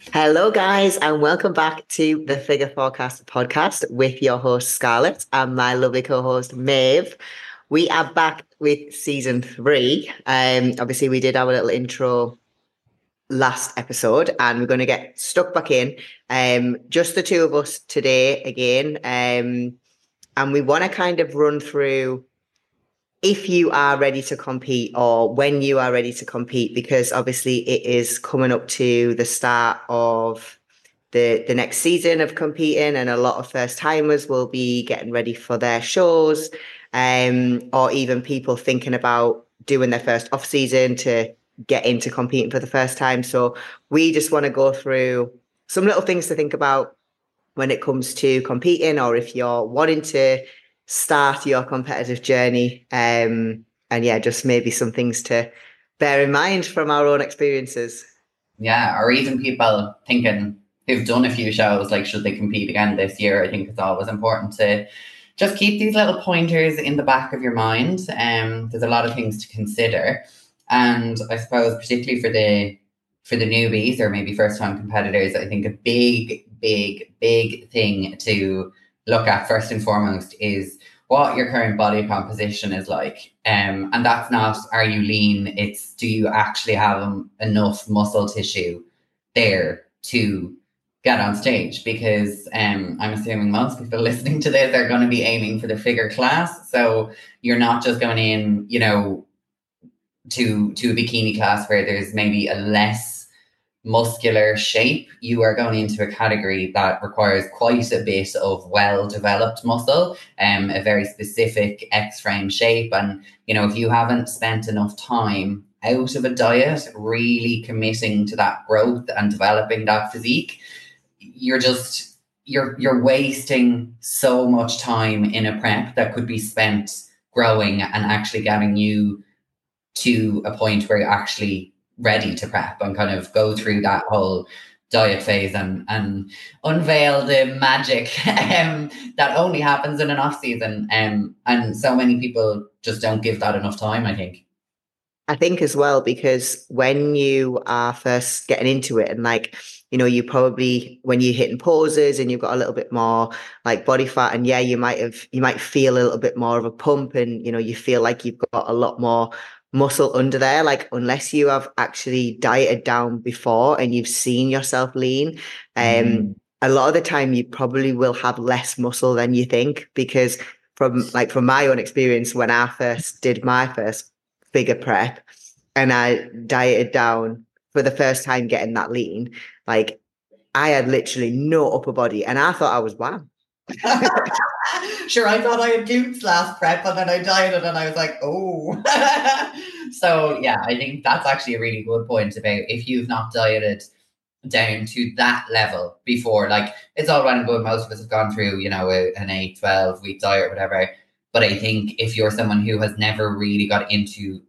Hello, guys, and welcome back to the Figure Forecast podcast with your host, Scarlett, and my lovely co host, Maeve. We are back with season three. Um, obviously, we did our little intro last episode, and we're going to get stuck back in. Um, just the two of us today again. Um, and we want to kind of run through if you are ready to compete or when you are ready to compete, because obviously it is coming up to the start of the, the next season of competing, and a lot of first timers will be getting ready for their shows, um, or even people thinking about doing their first off season to get into competing for the first time. So we just want to go through some little things to think about when it comes to competing, or if you're wanting to start your competitive journey. Um, and yeah, just maybe some things to bear in mind from our own experiences. Yeah, or even people thinking who've done a few shows, like should they compete again this year? I think it's always important to just keep these little pointers in the back of your mind. Um, there's a lot of things to consider, and I suppose particularly for the for the newbies or maybe first time competitors, I think a big, big, big thing to look at first and foremost is what your current body composition is like. Um, and that's not are you lean, it's do you actually have enough muscle tissue there to get on stage? Because um, I'm assuming most people listening to this are going to be aiming for the figure class. So you're not just going in, you know, to to a bikini class where there's maybe a less muscular shape, you are going into a category that requires quite a bit of well developed muscle, um, a very specific X frame shape. And, you know, if you haven't spent enough time out of a diet, really committing to that growth and developing that physique, you're just you're you're wasting so much time in a prep that could be spent growing and actually getting you to a point where you actually ready to prep and kind of go through that whole diet phase and and unveil the magic um, that only happens in an off season. Um, and so many people just don't give that enough time. I think. I think as well because when you are first getting into it and like you know you probably when you're hitting poses and you've got a little bit more like body fat and yeah you might have you might feel a little bit more of a pump and you know you feel like you've got a lot more muscle under there. Like unless you have actually dieted down before and you've seen yourself lean, um, mm. a lot of the time you probably will have less muscle than you think because from like from my own experience when I first did my first figure prep and I dieted down for the first time getting that lean, like I had literally no upper body and I thought I was wow. sure, I thought I had glutes last prep and then I dieted and I was like, oh. so, yeah, I think that's actually a really good point about if you've not dieted down to that level before, like it's all right and good. Most of us have gone through, you know, a, an 8, 12 week diet or whatever. But I think if you're someone who has never really got into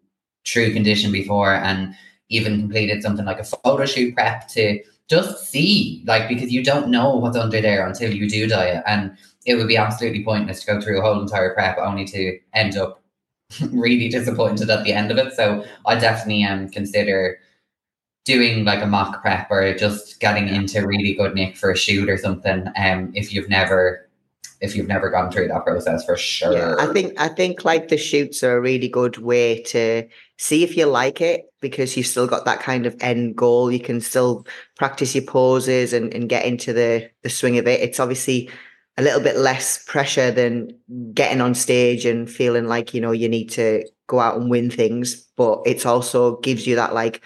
true condition before and even completed something like a photo shoot prep to just see, like, because you don't know what's under there until you do diet. And it would be absolutely pointless to go through a whole entire prep only to end up really disappointed at the end of it. So I definitely um consider doing like a mock prep or just getting into really good nick for a shoot or something. Um, if you've never if you've never gone through that process for sure. Yeah, I think I think like the shoots are a really good way to see if you like it because you've still got that kind of end goal. You can still practice your poses and, and get into the the swing of it. It's obviously a little bit less pressure than getting on stage and feeling like you know you need to go out and win things but it's also gives you that like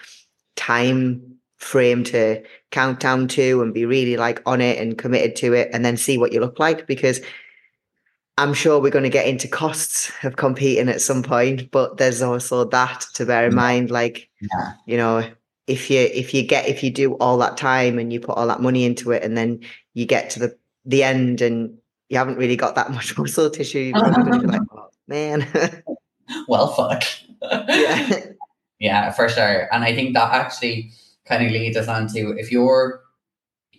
time frame to count down to and be really like on it and committed to it and then see what you look like because I'm sure we're going to get into costs of competing at some point, but there's also that to bear in mind. Like, yeah. you know, if you if you get if you do all that time and you put all that money into it, and then you get to the the end and you haven't really got that much muscle tissue, you're probably going to be like, oh man. well, fuck. yeah. yeah, for sure. And I think that actually kind of leads us on to if you're,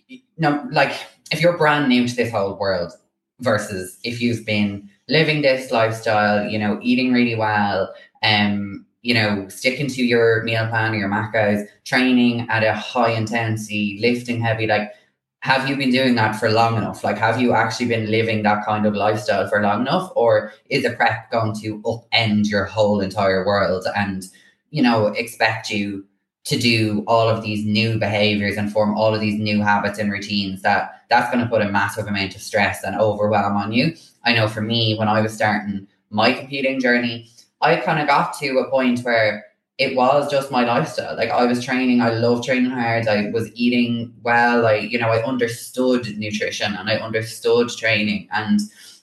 you know, like if you're brand new to this whole world versus if you've been living this lifestyle, you know, eating really well, um, you know, sticking to your meal plan or your macros, training at a high intensity, lifting heavy, like have you been doing that for long enough? Like, have you actually been living that kind of lifestyle for long enough? Or is a prep going to upend your whole entire world and, you know, expect you to do all of these new behaviors and form all of these new habits and routines that that's going to put a massive amount of stress and overwhelm on you. I know for me, when I was starting my competing journey, I kind of got to a point where it was just my lifestyle. Like I was training, I loved training hard. I was eating well. I, you know, I understood nutrition and I understood training. And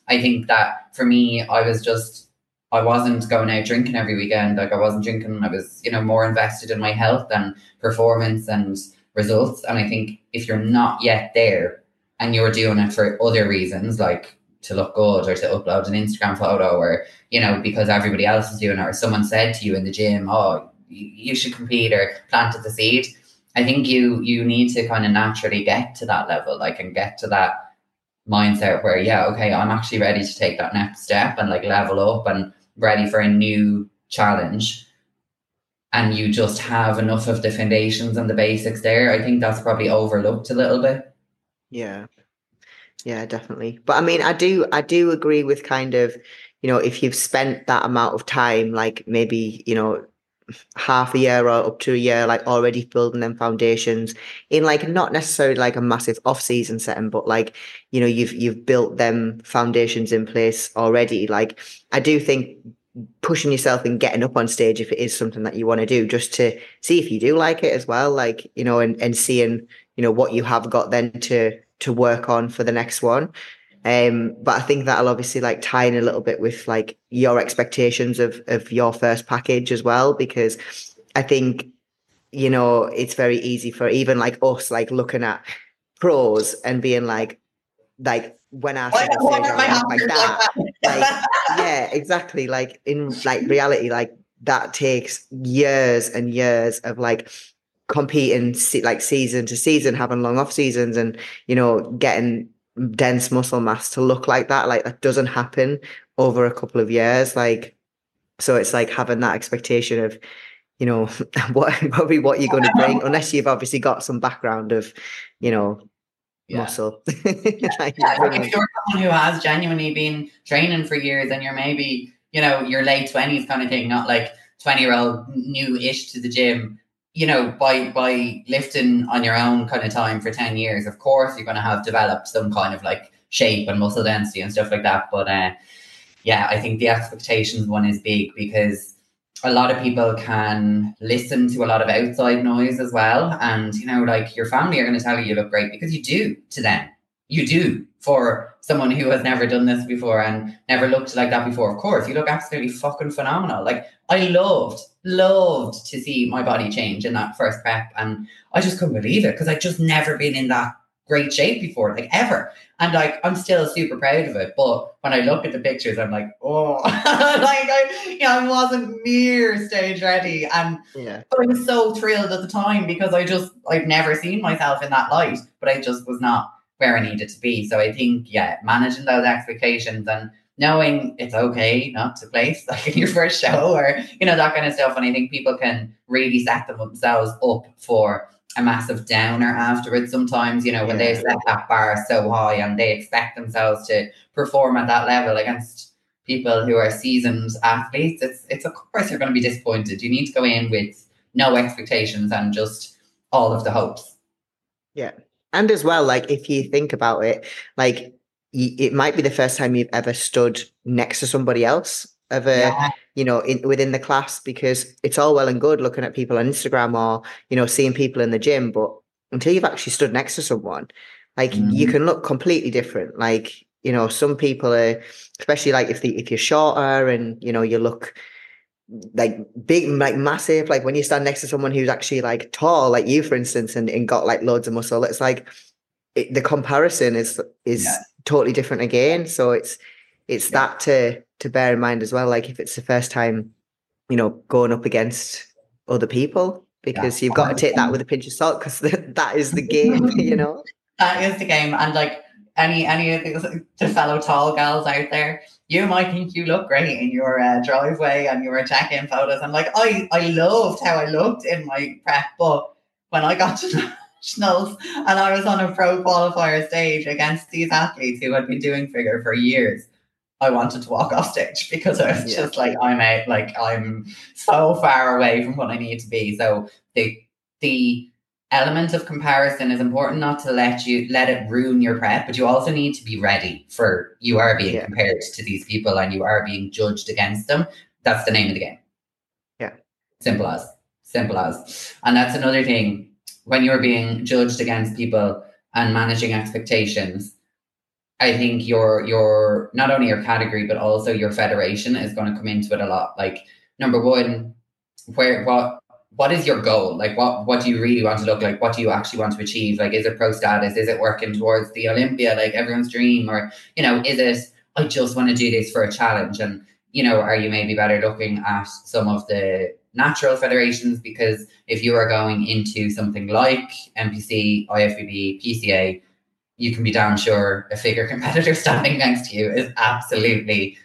I think that for me, I was just I wasn't going out drinking every weekend. Like I wasn't drinking. I was, you know, more invested in my health and performance and results. And I think if you're not yet there and you're doing it for other reasons, like to look good or to upload an Instagram photo or, you know, because everybody else is doing it or someone said to you in the gym, oh, you should compete or planted the seed. I think you you need to kind of naturally get to that level, like and get to that mindset where, yeah, okay, I'm actually ready to take that next step and like level up and ready for a new challenge and you just have enough of the foundations and the basics there, I think that's probably overlooked a little bit. Yeah. Yeah, definitely. But I mean, I do I do agree with kind of, you know, if you've spent that amount of time, like maybe, you know, half a year or up to a year, like already building them foundations in like not necessarily like a massive off season setting, but like, you know, you've you've built them foundations in place already. Like I do think pushing yourself and getting up on stage if it is something that you want to do, just to see if you do like it as well. Like, you know, and, and seeing, you know, what you have got then to to work on for the next one. Um, but I think that'll obviously like tie in a little bit with like your expectations of of your first package as well, because I think you know it's very easy for even like us like looking at pros and being like like when I said like that, like yeah, exactly. Like in like reality, like that takes years and years of like competing like season to season, having long off seasons, and you know getting dense muscle mass to look like that. Like that doesn't happen over a couple of years. Like, so it's like having that expectation of, you know, what probably what you're going to bring, unless you've obviously got some background of, you know, yeah. muscle. like, yeah, like if you're someone who has genuinely been training for years and you're maybe, you know, your late twenties kind of thing, not like 20 year old new-ish to the gym you know, by by lifting on your own kind of time for 10 years, of course you're gonna have developed some kind of like shape and muscle density and stuff like that. But uh yeah, I think the expectations one is big because a lot of people can listen to a lot of outside noise as well. And you know, like your family are gonna tell you you look great because you do to them. You do for someone who has never done this before and never looked like that before. Of course, you look absolutely fucking phenomenal. Like I loved, loved to see my body change in that first prep. And I just couldn't believe it because I'd just never been in that great shape before, like ever. And like I'm still super proud of it. But when I look at the pictures, I'm like, oh, like I, you know, I wasn't near stage ready. And yeah. but I was so thrilled at the time because I just I've never seen myself in that light, but I just was not where I needed to be. So I think, yeah, managing those expectations and knowing it's okay not to place like in your first show or you know that kind of stuff. And i think people can really set themselves up for a massive downer afterwards sometimes you know when yeah. they set that bar so high and they expect themselves to perform at that level against people who are seasoned athletes. It's it's of course you're going to be disappointed. You need to go in with no expectations and just all of the hopes. Yeah and as well like if you think about it like it might be the first time you've ever stood next to somebody else ever yeah. you know in, within the class because it's all well and good looking at people on instagram or you know seeing people in the gym but until you've actually stood next to someone like mm-hmm. you can look completely different like you know some people are especially like if the if you're shorter and you know you look like big like massive like when you stand next to someone who's actually like tall like you for instance and, and got like loads of muscle it's like it, the comparison is is yeah. totally different again. So it's it's yeah. that to to bear in mind as well. Like if it's the first time, you know, going up against other people, because yeah. you've got to take that with a pinch of salt because that is the game, you know. That is the game, and like any any of the, the fellow tall gals out there, you might think you look great in your uh, driveway and your check-in photos. I'm like, I, I loved how I looked in my prep, but when I got to nationals and I was on a pro qualifier stage against these athletes who had been doing figure for years, I wanted to walk off stage because I was yeah. just like, I'm out, like I'm so far away from what I need to be. So the the element of comparison is important not to let you let it ruin your prep, but you also need to be ready for you are being yeah. compared to these people and you are being judged against them. That's the name of the game. Yeah. Simple as. Simple as. And that's another thing when you're being judged against people and managing expectations I think your your not only your category but also your federation is going to come into it a lot. Like number one, where what what is your goal? Like what what do you really want to look like? What do you actually want to achieve? Like is it pro status? Is it working towards the Olympia, like everyone's dream? Or, you know, is it I just want to do this for a challenge? And, you know, are you maybe better looking at some of the natural federations? Because if you are going into something like NPC, IFBB, PCA, you can be damn sure a figure competitor standing next to you is absolutely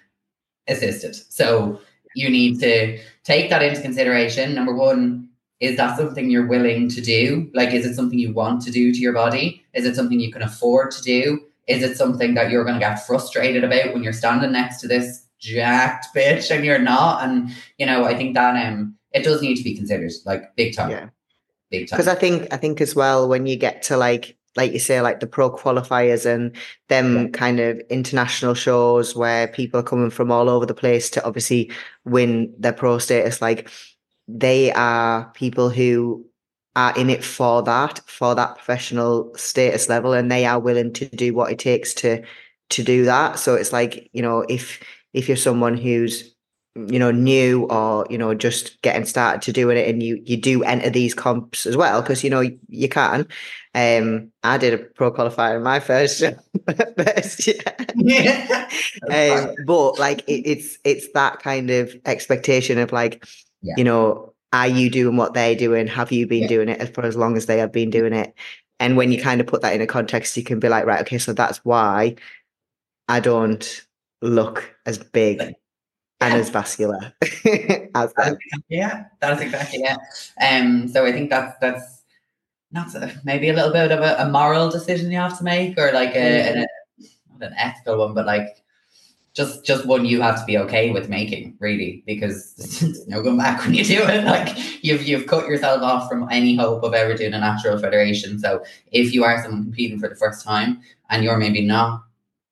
assisted. So you need to take that into consideration. Number one, is that something you're willing to do? Like, is it something you want to do to your body? Is it something you can afford to do? Is it something that you're going to get frustrated about when you're standing next to this jacked bitch and you're not? And, you know, I think that um it does need to be considered, like big time. Yeah. Big time. Because I think I think as well when you get to like like you say, like the pro qualifiers and them yeah. kind of international shows where people are coming from all over the place to obviously win their pro status. Like they are people who are in it for that, for that professional status level, and they are willing to do what it takes to to do that. So it's like, you know, if if you're someone who's you know new or you know just getting started to doing it and you you do enter these comps as well because you know you can um i did a pro qualifier in my first first yeah. um, but like it, it's it's that kind of expectation of like yeah. you know are you doing what they're doing have you been yeah. doing it for as long as they have been doing it and when you kind of put that in a context you can be like right okay so that's why i don't look as big and as vascular as that. Yeah, that's exactly it. Um, so I think that's that's not a, maybe a little bit of a, a, moral decision you have to make, or like a, mm. an, an ethical one, but like just just one you have to be okay with making, really, because there's no going back when you do it. Like you've you've cut yourself off from any hope of ever doing a natural federation. So if you are someone competing for the first time and you're maybe not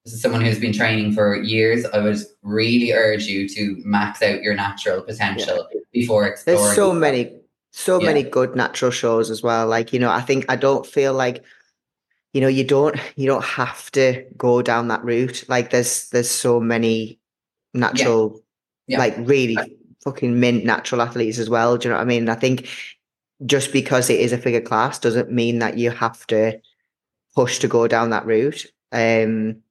is someone who's been training for years, I would really urge you to max out your natural potential yeah. before exploring. There's so many, so yeah. many good natural shows as well. Like, you know, I think I don't feel like, you know, you don't you don't have to go down that route. Like there's there's so many natural, yeah. like really fucking mint natural athletes as well. Do you know what I mean? I think just because it is a figure class doesn't mean that you have to push to go down that route. Um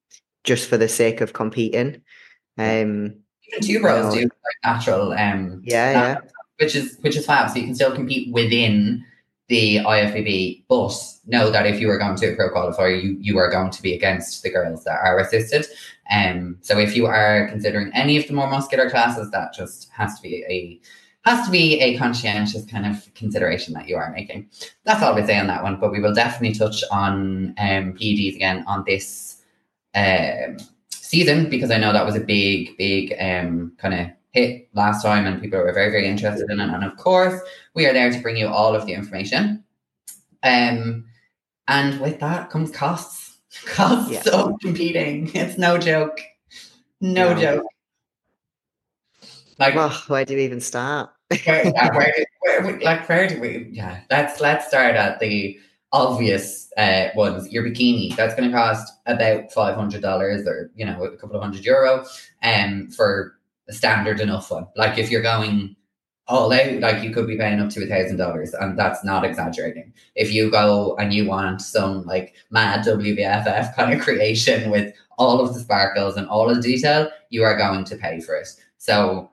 just for the sake of competing. Um, Even two bros you know, do like natural. Um, yeah, yeah. Which is which is fab. So you can still compete within the IFBB, but know that if you are going to a pro qualifier, you you are going to be against the girls that are assisted. Um, so if you are considering any of the more muscular classes, that just has to be a has to be a conscientious kind of consideration that you are making. That's all we say on that one, but we will definitely touch on um, PEDs again on this um, season because I know that was a big, big um, kind of hit last time and people were very, very interested in it. And of course, we are there to bring you all of the information. Um, and with that comes costs. Costs yeah. of competing. It's no joke. No, no. joke. Like, oh, where do we even start? where, yeah, where, where, like, where do we? Yeah, let's let's start at the obvious uh, ones. Your bikini that's going to cost about five hundred dollars, or you know, a couple of hundred euro, um, for a standard enough one. Like if you're going all out, like you could be paying up to a thousand dollars, and that's not exaggerating. If you go and you want some like mad WBFF kind of creation with all of the sparkles and all of the detail, you are going to pay for it. So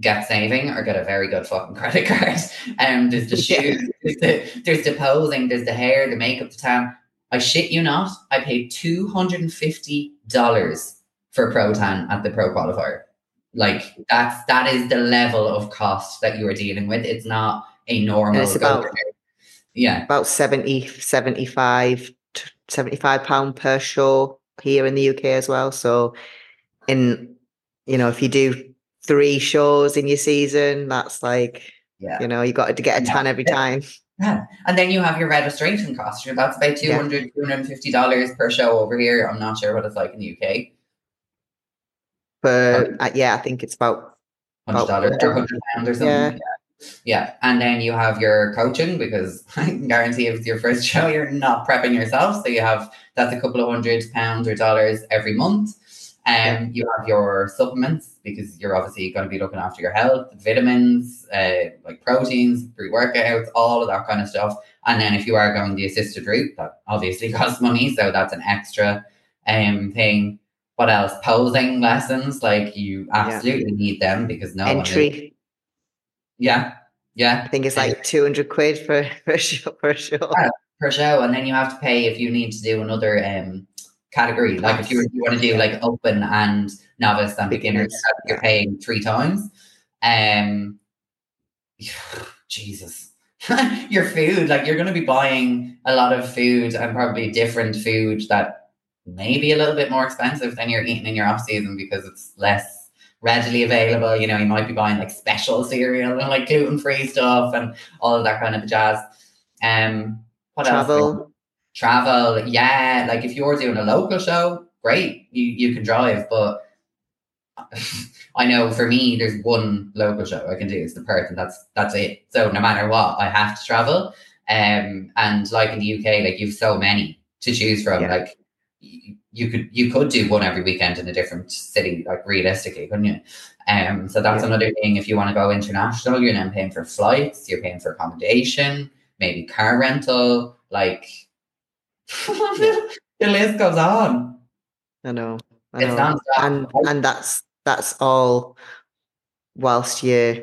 get saving or get a very good fucking credit card. Um, there's the shoes, there's the, there's the posing, there's the hair, the makeup, the tan. I shit you not, I paid two hundred and fifty dollars for pro tan at the pro qualifier. Like that's that is the level of cost that you are dealing with. It's not a normal. And it's about yeah about 70 75 75 pound per show here in the UK as well. So in you know if you do three shows in your season, that's like yeah you know you got to get a tan every time. Yeah. And then you have your registration cost. That's about 200 $250 per show over here. I'm not sure what it's like in the UK. But uh, yeah, I think it's about $100 or 100 pounds or something. Yeah. Yeah. yeah. And then you have your coaching because I can guarantee if it's your first show, you're not prepping yourself. So you have that's a couple of hundred pounds or dollars every month. Um, you have your supplements because you're obviously going to be looking after your health, vitamins, uh, like proteins, pre-workouts, all of that kind of stuff. And then if you are going the assisted route, that obviously costs money, so that's an extra um thing. What else? Posing lessons, like you absolutely need them because no one is- entry. yeah, yeah, I think it's like two hundred quid for for show for show. Yeah. per show, and then you have to pay if you need to do another um category. Like if you, you want to do like open and novice and beginner, Beginners, you're paying three times. Um, Jesus, your food, like you're going to be buying a lot of food and probably different food that may be a little bit more expensive than you're eating in your off season because it's less readily available. You know, you might be buying like special cereal and like gluten free stuff and all of that kind of jazz. Um, what else? Travel. yeah like if you're doing a local show great you you can drive but i know for me there's one local show i can do it's the perth and that's that's it so no matter what i have to travel um and like in the uk like you've so many to choose from Yeah. like you could you could do one every weekend in a different city like realistically couldn't you um so that's Yeah. another thing if you want to go international you're then paying for flights you're paying for accommodation maybe car rental like the list goes on. I know. I know. nonstop. And and that's that's all whilst you're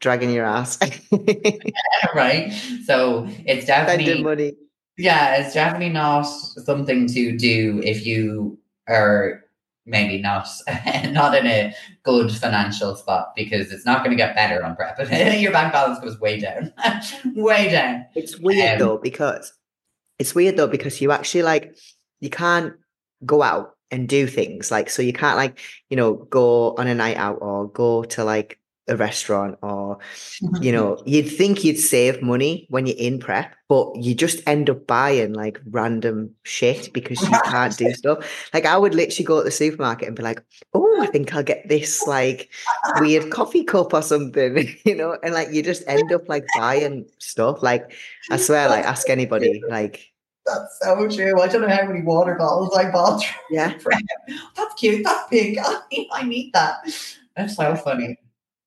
dragging your ass. right? So it's definitely money. yeah, it's definitely not something to do if you are maybe not not in a good financial spot because it's not going to get better on prep. Your bank balance goes way down, way down. It's weird Um, though because it's weird though because you actually like you can't go out and do things like so you can't like you know go on a night out or go to like a restaurant or mm-hmm. you know you'd think you'd save money when you're in prep but you just end up buying like random shit because you can't do stuff like i would literally go to the supermarket and be like oh i think i'll get this like weird coffee cup or something you know and like you just end up like buying stuff like i swear like ask anybody like That's so true. I don't know how many water bottles I bought. yeah That's cute. That's big. I need, I need that. That's so funny.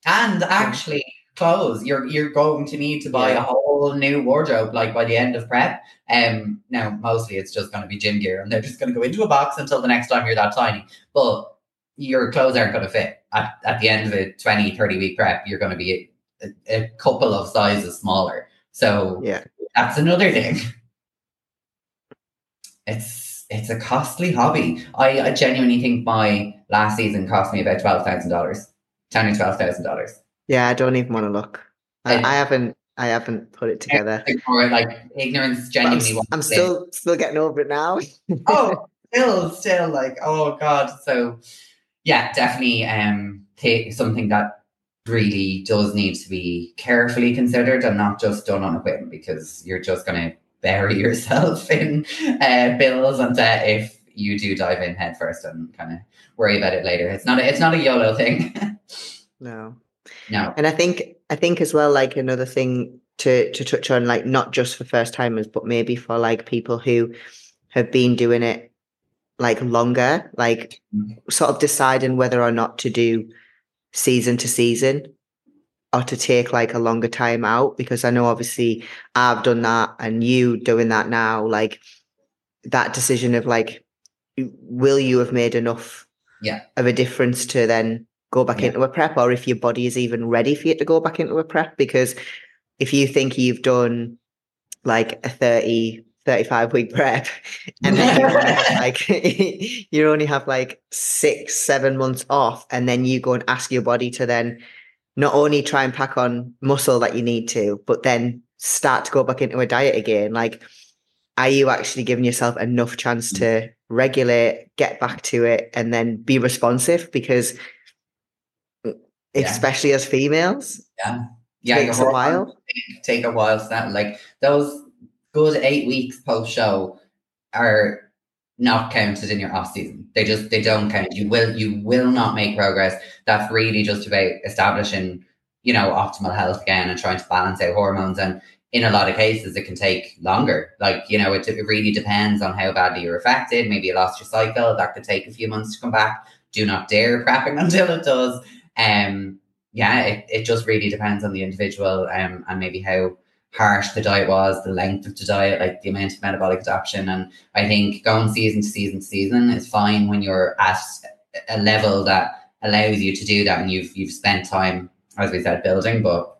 And actually, clothes. You're you're going to need to buy Yeah. a whole new wardrobe like by the end of prep. Um, now mostly it's just going to be gym gear, and they're just going to go into a box until the next time you're that tiny. But your clothes aren't going to fit at, at the end of a 20, 30 week prep. You're going to be a, a couple of sizes smaller. So yeah that's another thing. It's it's a costly hobby. I, I genuinely think my last season cost me about twelve thousand dollars, ten or twelve thousand dollars. yeah i don't even want to look I, I haven't i haven't put it together Or like ignorance I'm, genuinely. I'm it. still still getting over it now oh, still, still like oh god. So yeah, definitely um ta- something that really does need to be carefully considered and not just done on a whim because you're just gonna bury yourself in uh, bills and debt if you do dive in head first and kind of worry about it later. It's not a, it's not a YOLO thing. no no. And I think I think as well, like another thing to to touch on, like not just for first timers, but maybe for like people who have been doing it like longer, like Mhm. sort of deciding whether or not to do season to season or to take like a longer time out. Because I know obviously I've done that and you doing that now, like that decision of like will you have made enough Yeah. of a difference to then go back Yeah. into a prep or if your body is even ready for you to go back into a prep because if you think you've done like a 30 35 week prep and then you like you only have like six seven months off and then you go and ask your body to then not only try and pack on muscle that you need to but then start to go back into a diet again like are you actually giving yourself enough chance mm. to regulate get back to it and then be responsive because Yeah. especially as females yeah, yeah, takes a while take, take a while. So that like those good eight weeks post show are not counted in your off season. They just they don't count. You will you will not make progress. That's really just about establishing you know optimal health again and trying to balance out hormones. And in a lot of cases, it can take longer. Like you know, it, it really depends on how badly you're affected. Maybe you lost your cycle. That could take a few months to come back. Do not dare prepping until it does. Um, yeah, it, it just really depends on the individual um, and maybe how harsh the diet was, the length of the diet, like the amount of metabolic adaptation. And I think going season to season to season is fine when you're at a level that allows you to do that and you've you've spent time, as we said, building. But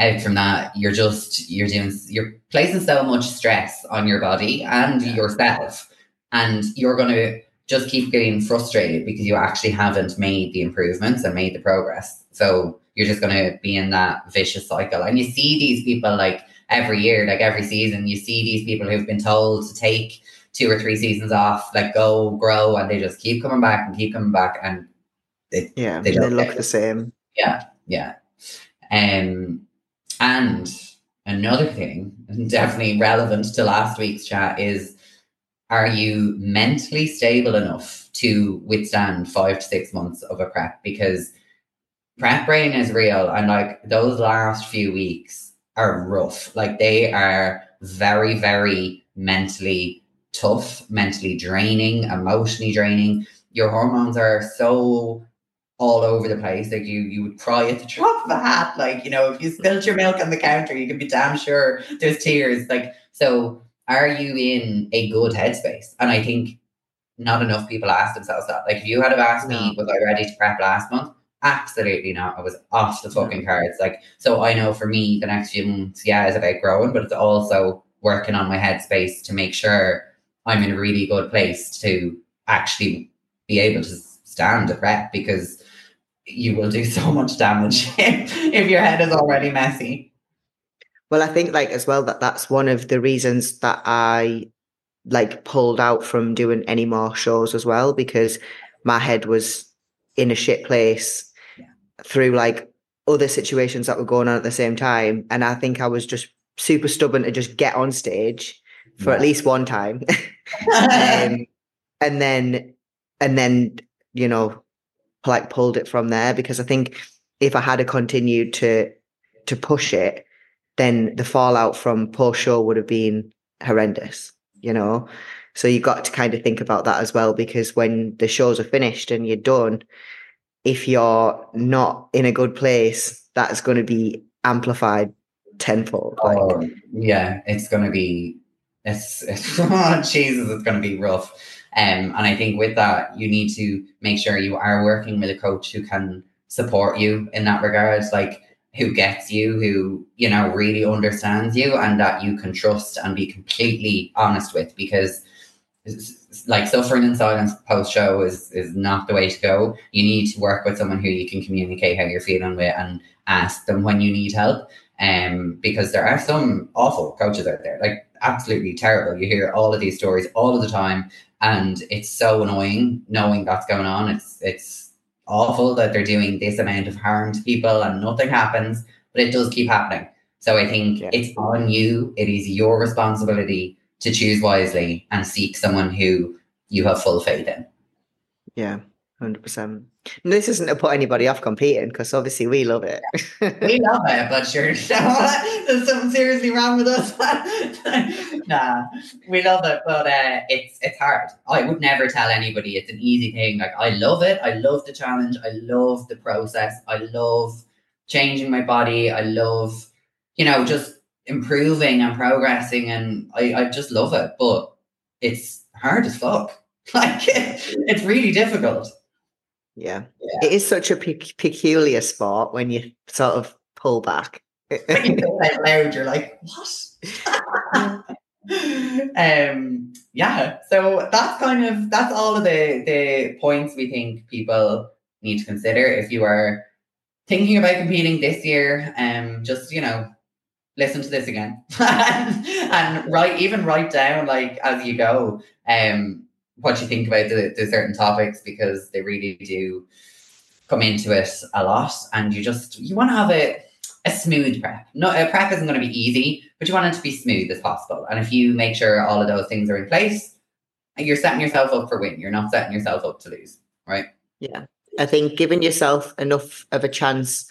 out from that, you're just you're doing you're placing so much stress on your body and Yeah. yourself, and you're gonna just keep getting frustrated because you actually haven't made the improvements and made the progress. So you're just going to be in that vicious cycle. And you see these people like every year, like every season, you see these people who've been told to take two or three seasons off, like go grow, and they just keep coming back and keep coming back. And yeah They they, look the same yeah, yeah. Um, and another thing, definitely relevant to last week's chat, is are you mentally stable enough to withstand five to six months of a prep? Because prep brain is real, and like those last few weeks are rough. Like they are very, very mentally tough, mentally draining, emotionally draining. Your hormones are so all over the place. Like you, you would cry at the drop of a hat. Like you know, if you spilled your milk on the counter, you can be damn sure there's tears. Like so, are you in a good headspace? And I think not enough people ask themselves that. Like if you had have asked me, was I ready to prep last month? Absolutely not. I was off the fucking cards. Like so, I know for me, the next few months, yeah, is about growing, but it's also working on my headspace to make sure I'm in a really good place to actually be able to stand a prep because you will do so much damage if your head is already messy. Well, I think like as well that that's one of the reasons that I like pulled out from doing any more shows as well because my head was in a shit place Yeah. through like other situations that were going on at the same time, and I think I was just super stubborn to just get on stage for at least one time, um, and then and then you know like pulled it from there because I think if I had continued to to push it, then the fallout from poor show would have been horrendous, you know. So you got to kind of think about that as well because when the shows are finished and you're done, if you're not in a good place, that's going to be amplified tenfold. Like, Oh, yeah, it's gonna be it's, it's oh, Jesus, it's gonna be rough. Um, and I think with that, you need to make sure you are working with a coach who can support you in that regard, like who gets you, who you know really understands you, and that you can trust and be completely honest with, because like suffering in silence post show is is not the way to go. You need to work with someone who you can communicate how you're feeling with and ask them when you need help um, because there are some awful coaches out there, like absolutely terrible. You hear all of these stories all of the time, and it's so annoying knowing that's going on. It's it's awful that they're doing this amount of harm to people and nothing happens, but it does keep happening. So I think Yeah. it's on you. It is your responsibility to choose wisely and seek someone who you have full faith in. yeah, hundred percent. This isn't to put anybody off competing because obviously we love it. We love it, but sure, there's something seriously wrong with us. nah, we love it, but uh, it's it's hard. I would never tell anybody it's an easy thing. Like I love it. I love the challenge. I love the process. I love changing my body. I love, you know, just improving and progressing, and I, I just love it. But it's hard as fuck. Like it's really difficult. Yeah. Yeah. it is such a pe- peculiar spot when you sort of pull back. When you it out loud, you're like, what? um yeah so that's kind of that's all of the the points we think people need to consider if you are thinking about competing this year um just you know listen to this again and write even write down like as you go um what you think about the, the certain topics because they really do come into it a lot and you just you want to have a a smooth prep. No, a prep isn't going to be easy, but you want it to be smooth as possible. And if you make sure all of those things are in place, you're setting yourself up for win. You're not setting yourself up to lose, right? Yeah, I think giving yourself enough of a chance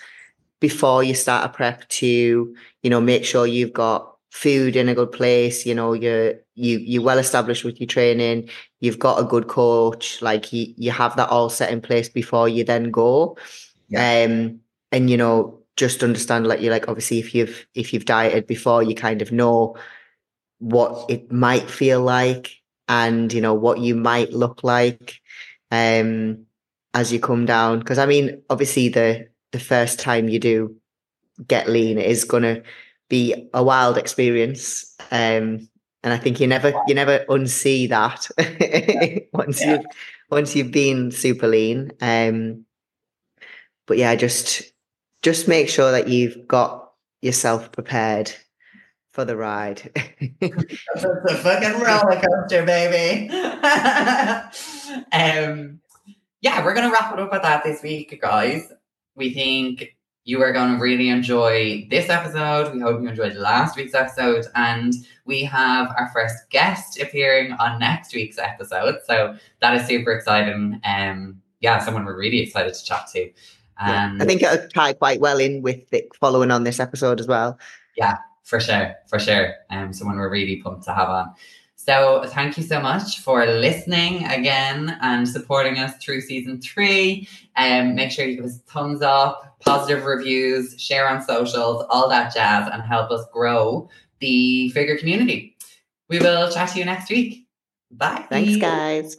before you start a prep to you know make sure you've got food in a good place you know you're you you're well established with your training you've got a good coach like you you have that all set in place before you then go yeah. um and you know just understand like you're like obviously if you've if you've dieted before you kind of know what it might feel like and you know what you might look like um as you come down because i mean obviously the the first time you do get lean is going to be a wild experience. Um, and I think you never you never unsee that once yeah. you've once you've been super lean. Um, but yeah, just just make sure that you've got yourself prepared for the ride. it's a fucking roller coaster, baby. um, yeah, we're gonna wrap it up at that this week, guys. We think you are going to really enjoy this episode. We hope you enjoyed last week's episode. And we have our first guest appearing on next week's episode. So that is super exciting. Um, yeah, someone we're really excited to chat to. Yeah, I think it'll tie quite well in with the following on this episode as well. Yeah, for sure. For sure. Um, someone we're really pumped to have on. So thank you so much for listening again and supporting us through season three. Um, make sure you give us thumbs up, positive reviews, share on socials, all that jazz, and help us grow the figure community. We will chat to you next week. Bye. Thanks, guys.